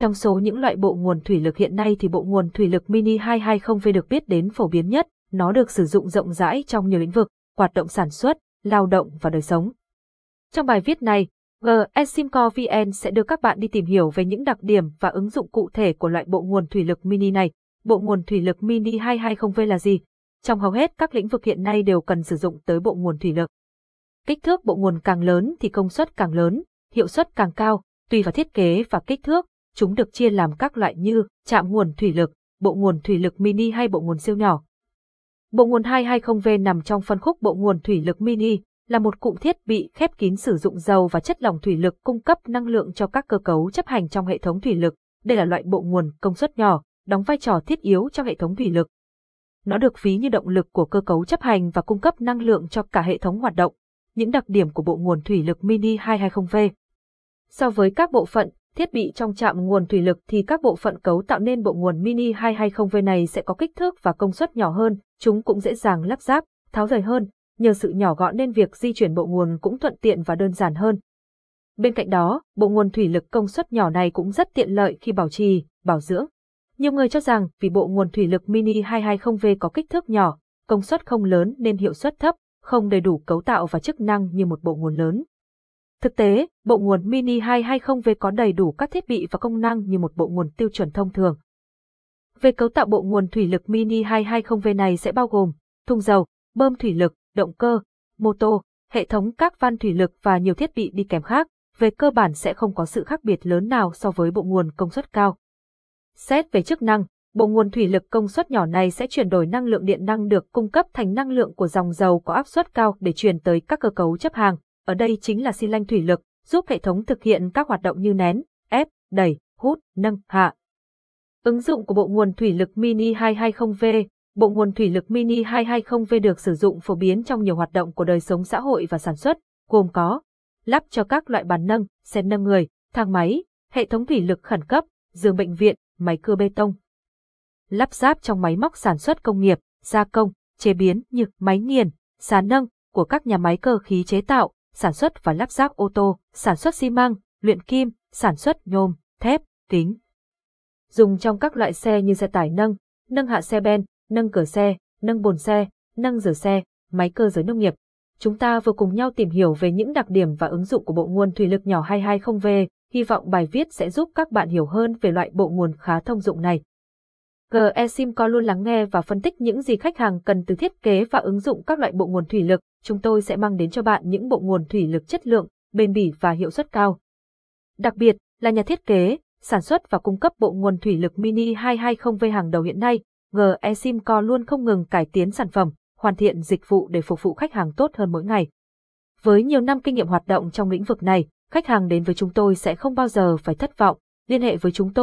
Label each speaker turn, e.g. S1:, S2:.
S1: Trong số những loại bộ nguồn thủy lực hiện nay thì bộ nguồn thủy lực Mini 220V được biết đến phổ biến nhất, nó được sử dụng rộng rãi trong nhiều lĩnh vực, hoạt động sản xuất, lao động và đời sống. Trong bài viết này, GSimco VN sẽ đưa các bạn đi tìm hiểu về những đặc điểm và ứng dụng cụ thể của loại bộ nguồn thủy lực mini này. Bộ nguồn thủy lực mini 220V là gì? Trong hầu hết các lĩnh vực hiện nay đều cần sử dụng tới bộ nguồn thủy lực. Kích thước bộ nguồn càng lớn thì công suất càng lớn, hiệu suất càng cao, tùy vào thiết kế và kích thước, chúng được chia làm các loại như chạm nguồn thủy lực, bộ nguồn thủy lực mini hay bộ nguồn siêu nhỏ. Bộ nguồn 220V nằm trong phân khúc bộ nguồn thủy lực mini, là một cụm thiết bị khép kín sử dụng dầu và chất lỏng thủy lực cung cấp năng lượng cho các cơ cấu chấp hành trong hệ thống thủy lực. Đây là loại bộ nguồn công suất nhỏ, đóng vai trò thiết yếu cho hệ thống thủy lực. Nó được ví như động lực của cơ cấu chấp hành và cung cấp năng lượng cho cả hệ thống hoạt động. Những đặc điểm của bộ nguồn thủy lực Mini 220V So với các bộ phận, thiết bị trong trạm nguồn thủy lực thì các bộ phận cấu tạo nên bộ nguồn Mini 220V này sẽ có kích thước và công suất nhỏ hơn, chúng cũng dễ dàng lắp ráp, tháo rời hơn, nhờ sự nhỏ gọn nên việc di chuyển bộ nguồn cũng thuận tiện và đơn giản hơn. Bên cạnh đó, bộ nguồn thủy lực công suất nhỏ này cũng rất tiện lợi khi bảo trì, bảo dưỡng. Nhiều người cho rằng vì bộ nguồn thủy lực Mini 220V có kích thước nhỏ, công suất không lớn nên hiệu suất thấp, không đầy đủ cấu tạo và chức năng như một bộ nguồn lớn. Thực tế, bộ nguồn Mini 220V có đầy đủ các thiết bị và công năng như một bộ nguồn tiêu chuẩn thông thường. Về cấu tạo bộ nguồn thủy lực Mini 220V này sẽ bao gồm thùng dầu, bơm thủy lực, động cơ, mô tô, hệ thống các van thủy lực và nhiều thiết bị đi kèm khác, về cơ bản sẽ không có sự khác biệt lớn nào so với bộ nguồn công suất cao. Xét về chức năng, bộ nguồn thủy lực công suất nhỏ này sẽ chuyển đổi năng lượng điện năng được cung cấp thành năng lượng của dòng dầu có áp suất cao để truyền tới các cơ cấu chấp hàng. Ở đây chính là xi lanh thủy lực, giúp hệ thống thực hiện các hoạt động như nén, ép, đẩy, hút, nâng, hạ. Ứng dụng của bộ nguồn thủy lực Mini 220V Bộ nguồn thủy lực Mini 220V được sử dụng phổ biến trong nhiều hoạt động của đời sống xã hội và sản xuất, gồm có lắp cho các loại bàn nâng, xe nâng người, thang máy, hệ thống thủy lực khẩn cấp, giường bệnh viện, máy cưa bê tông. Lắp ráp trong máy móc sản xuất công nghiệp, gia công, chế biến như máy nghiền, xà nâng của các nhà máy cơ khí chế tạo, sản xuất và lắp ráp ô tô, sản xuất xi măng, luyện kim, sản xuất nhôm, thép, kính. Dùng trong các loại xe như xe tải nâng, nâng hạ xe ben, nâng cửa xe, nâng bồn xe, nâng rửa xe, máy cơ giới nông nghiệp. Chúng ta vừa cùng nhau tìm hiểu về những đặc điểm và ứng dụng của bộ nguồn thủy lực nhỏ 220V, hy vọng bài viết sẽ giúp các bạn hiểu hơn về loại bộ nguồn khá thông dụng này. GESIMCO luôn lắng nghe và phân tích những gì khách hàng cần từ thiết kế và ứng dụng các loại bộ nguồn thủy lực, chúng tôi sẽ mang đến cho bạn những bộ nguồn thủy lực chất lượng, bền bỉ và hiệu suất cao. Đặc biệt, là nhà thiết kế, sản xuất và cung cấp bộ nguồn thủy lực Mini 220V hàng đầu hiện nay, GESIMCO luôn không ngừng cải tiến sản phẩm, hoàn thiện dịch vụ để phục vụ khách hàng tốt hơn mỗi ngày. Với nhiều năm kinh nghiệm hoạt động trong lĩnh vực này, khách hàng đến với chúng tôi sẽ không bao giờ phải thất vọng. Liên hệ với chúng tôi